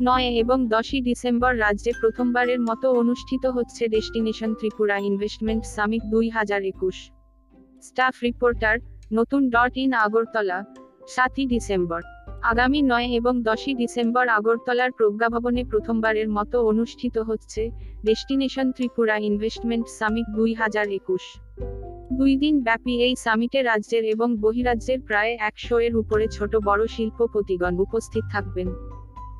নয় এবং দশই ডিসেম্বর রাজ্যে প্রথমবারের মতো অনুষ্ঠিত হচ্ছে ডেস্টিনেশন ত্রিপুরা ইনভেস্টমেন্ট সামিট দুই হাজার একুশ। স্টাফ রিপোর্টার, নতুন ডট ইন আগরতলা, সাতই ডিসেম্বর। আগামী নয় এবং দশই ডিসেম্বর আগরতলার প্রজ্ঞাভবনে প্রথমবারের মতো অনুষ্ঠিত হচ্ছে ডেস্টিনেশন ত্রিপুরা ইনভেস্টমেন্ট সামিট দুই হাজার একুশ। দুই দিন ব্যাপী এই সামিটে রাজ্যের এবং বহিরাজ্যের প্রায় একশো এর উপরে ছোট বড় শিল্পপতিগণ উপস্থিত থাকবেন।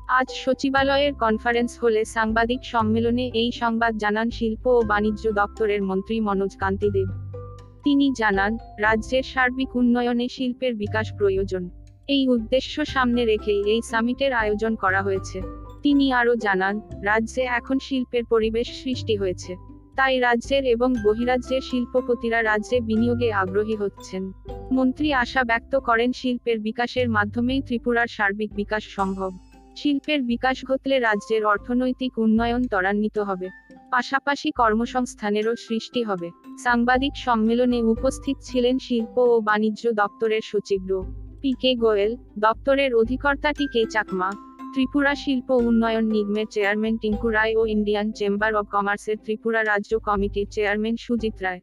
আজ সচিবালয়ের কনফারেন্স হলে সাংবাদিক সম্মেলনে এই সংবাদ জানান শিল্প ও বাণিজ্য দপ্তরের মন্ত্রী মনোজ কান্তি দেব। তিনি জানান, রাজ্যের সার্বিক উন্নয়নে শিল্পের বিকাশ প্রয়োজন। এই উদ্দেশ্য সামনে রেখেই এই সামিটের আয়োজন করা হয়েছে। তিনি আরও জানান, রাজ্যে এখন শিল্পের পরিবেশ সৃষ্টি হয়েছে। তাই রাজ্যের এবং বহিরাজ্যের শিল্পপতিরা রাজ্যে বিনিয়োগে আগ্রহী হচ্ছেন। মন্ত্রী আশা ব্যক্ত করেন শিল্পের বিকাশের মাধ্যমেই ত্রিপুরার সার্বিক বিকাশ সম্ভব। শিল্পের বিকাশ ঘটলে রাজ্যের অর্থনৈতিক উন্নয়ন ত্বরান্বিত হবে। পাশাপাশি কর্মসংস্থানেরও সৃষ্টি হবে। সাংবাদিক সম্মেলনে উপস্থিত ছিলেন শিল্প ও বাণিজ্য দপ্তরের সচিব রো. পি কে গোয়েল, দপ্তরের অধিকর্তা টি কে চাকমা, ত্রিপুরা শিল্প উন্নয়ন নিগমের চেয়ারম্যান টিঙ্কু রায় ও ইন্ডিয়ান চেম্বার অব কমার্সের ত্রিপুরা রাজ্য কমিটির চেয়ারম্যান সুজিত রায়।